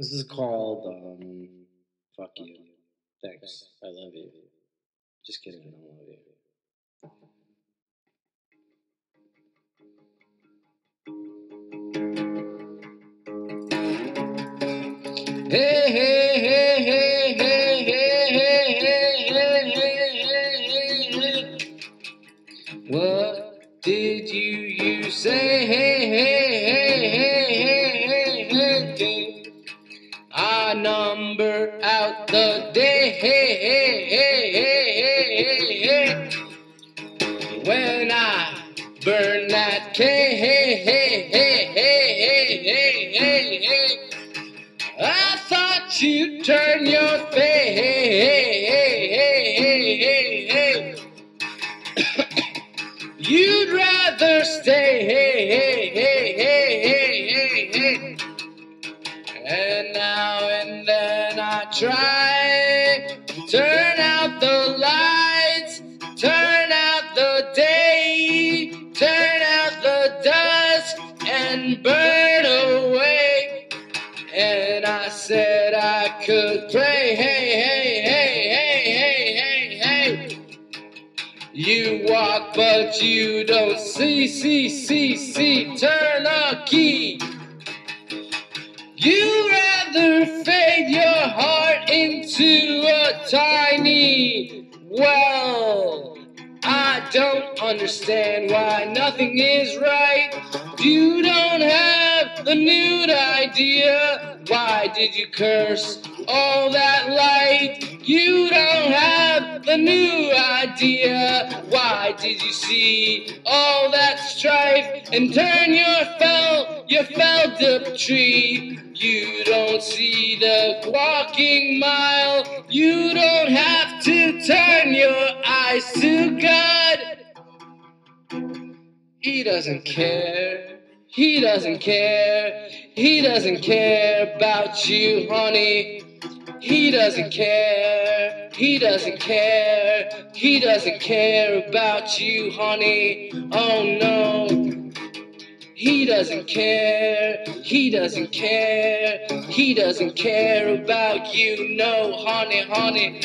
This is called um, "Fuck You." Thanks. I love you. Just kidding. I don't love you. Hey, hey, hey, hey, hey, hey, hey, hey, hey, hey, hey. What did you you say? Hey, hey, said I could pray. Hey, hey, hey, hey, hey, hey, hey. You walk, but you don't see, see, see, see. Turn a key. You rather fade your heart into a tiny well. Don't understand why nothing is right. You don't have the nude idea. Why did you curse all that light? You don't have the new idea. Why did you see all that strife and turn your fell, your felled up tree? You don't see the walking mile. You don't have to turn your He doesn't care. He doesn't care. He doesn't care about you, honey. He doesn't care. He doesn't care. He doesn't care about you, honey. Oh no. He doesn't care. He doesn't care. He doesn't care about you, no, honey, honey.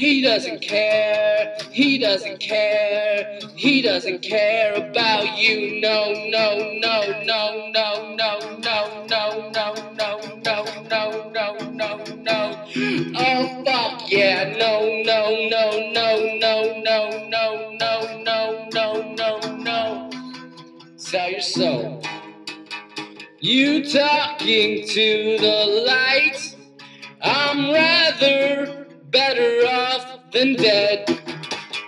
He doesn't care. He doesn't care. He doesn't care about you. No, no, no, no, no, no, no, no, no, no, no, no, no, no, no. Oh fuck yeah. No, no, no, no, no, no, no, no, no, no, no, no. Sell your soul. You talking to the light. I'm rather better than dead.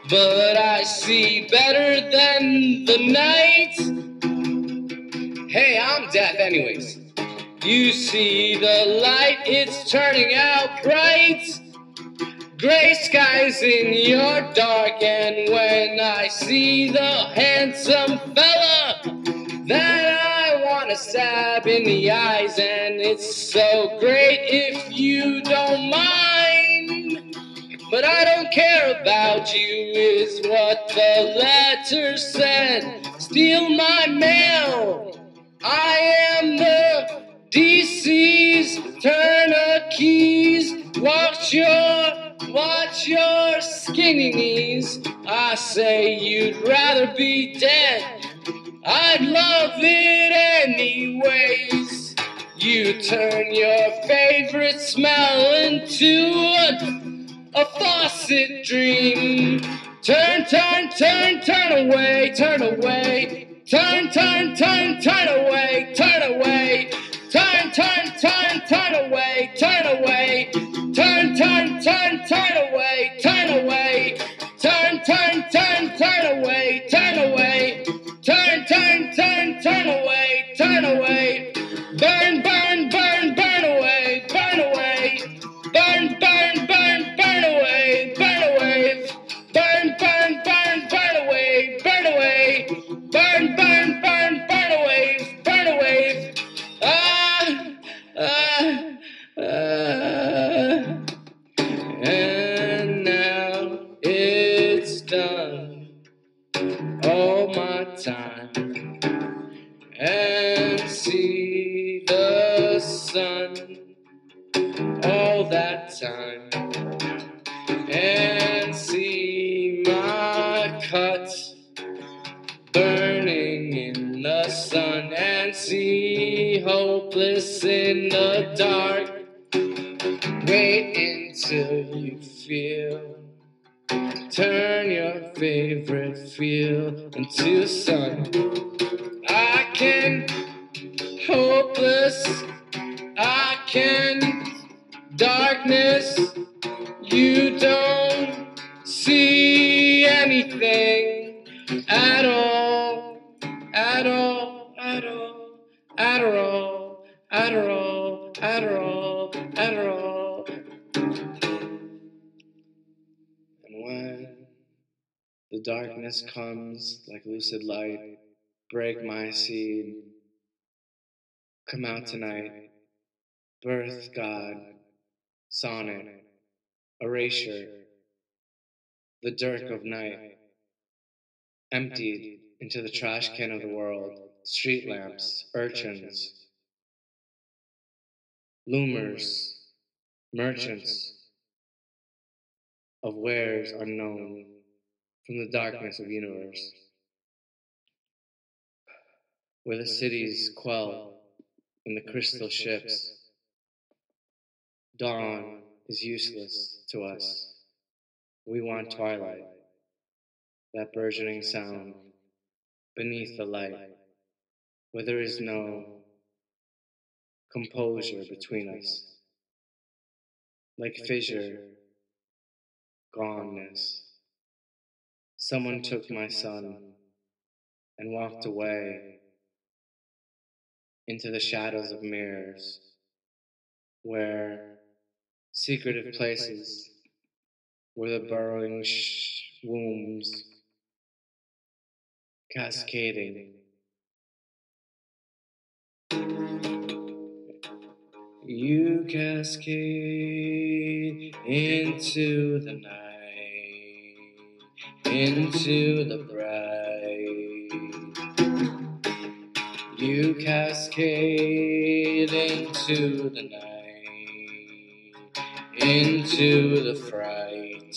But I see better than the night. Hey, I'm deaf, anyways. You see the light, it's turning out bright. Gray skies in your dark, and when I see the handsome fella that I wanna stab in the eyes, and it's so great if you don't mind. But I don't care about you, is what the letter said. Steal my mail. I am the DC's Keys. Watch your, watch your skinny knees. I say you'd rather be dead. I'd love it anyways. You turn your favorite smell into a, a faucet dream. Turn, turn, turn, turn away, turn away. Turn, turn, turn, turn away, turn hopeless in the dark. Wait until you feel. Turn your favorite field into sun. I can hopeless. I can darkness. You don't see anything at all, at all, at all, at all, at all, at all. And when the darkness comes like lucid light, break my seed. Come out tonight, birth God, sonnet, erasure, the dirk of night, emptied into the trash can of the world, street lamps, urchins, loomers, merchants of wares unknown from the darkness of universe, where the cities quell in the crystal ships. Dawn is useless to us. We want twilight, that burgeoning sound beneath the light, where there is no composure between us, like fissure, goneness. Someone took my son and walked away into the shadows of mirrors, where secretive places where the burrowing sh- wombs cascading. You cascade into the night, into the bright. You cascade into the night, into the fright.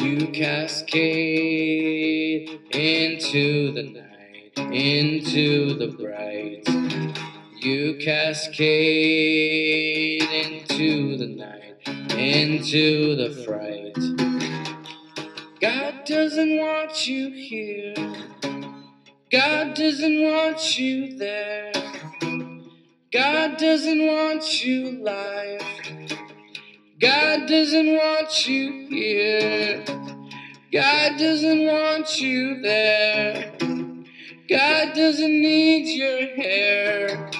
You cascade into the night, into the bright. You cascade into the night, into the fright. God doesn't want you here. God doesn't want you there. God doesn't want you live. God doesn't want you here. God doesn't want you there. God doesn't need your hair.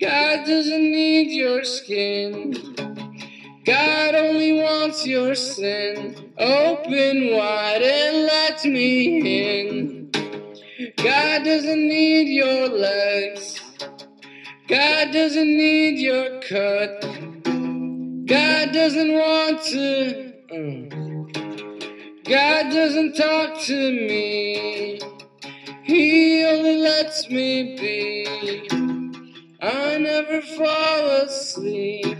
God doesn't need your skin. God only wants your sin. Open wide and let me in. God doesn't need your legs. God doesn't need your cut. God doesn't want to. uh. God doesn't talk to me. He only lets me be. I never fall asleep.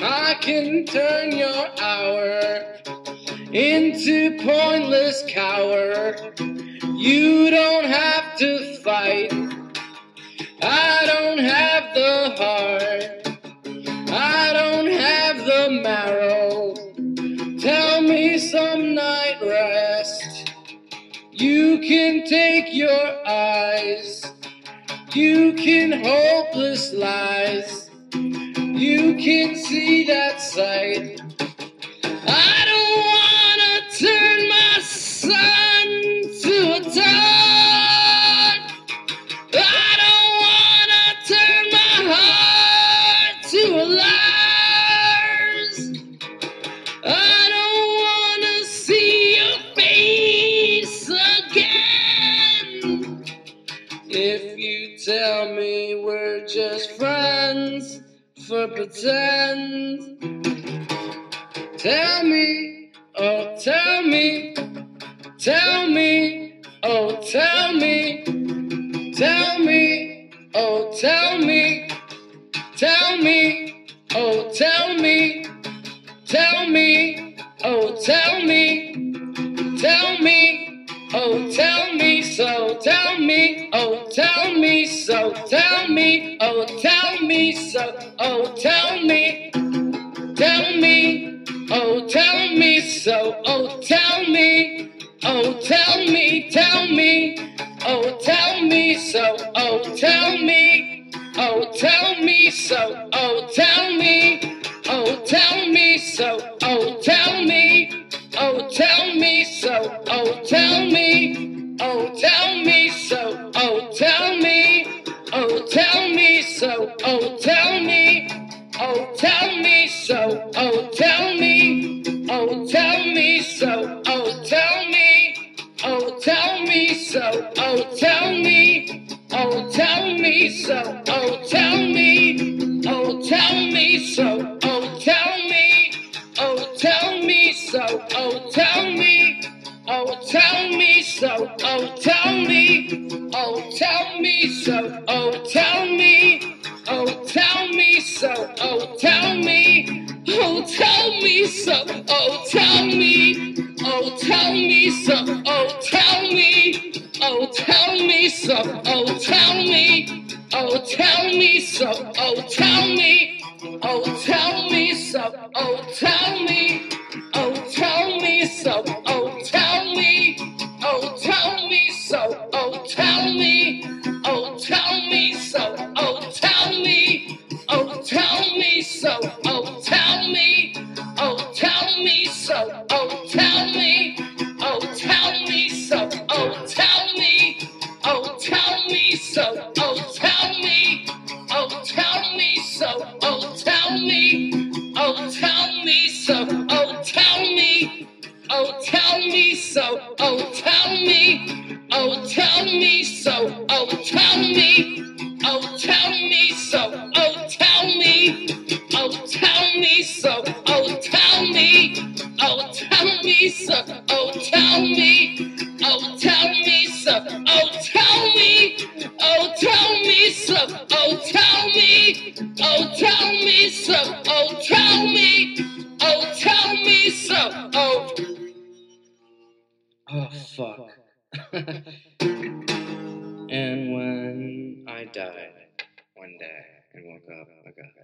I can turn your hour into pointless cower. You don't have to fight. I don't have the heart. I don't have the marrow. Can take your eyes. You can hopeless lies. You can see that sight. I for pretend, tell me, oh, tell me, tell me, oh, tell me, tell me, oh, tell me, tell me, oh, tell me, tell me, oh, tell me, tell me, oh, tell me so, tell me, oh, tell me so, tell me, oh, tell me so, oh, tell me, tell me, oh, tell me so, oh, tell me, oh, tell me, tell me, oh, tell me so, oh, tell me. Oh, tell me so. Oh, tell Oh, tell me. Oh, tell me so. Oh, tell me. Oh, tell me so. Oh, tell me. Oh, tell me so. Oh, tell me. Oh, tell me so. Oh, tell me. Oh, tell me so. Oh, tell me. Oh, tell me so. Oh, tell me. Oh, tell me so. Oh, tell me. Oh, tell me so. Oh, tell me. Oh, so. Oh, tell me. Oh, tell me so. Oh, tell me. Oh, tell me so. Oh, tell me. Oh, tell me so. Oh, tell me. Oh, tell me so. Oh, tell me. Oh, tell me so. Oh, tell me. Oh, tell me so. Oh, tell me. Oh, tell me so. Oh, tell me. Oh, tell me so. Oh, tell me. Oh, tell me so. Oh, tell me. Oh, tell me so. Oh, tell me. Oh, tell me so. Oh, tell me. Oh, tell me so. Oh, tell me. Fuck. and when I died one day and woke up, I got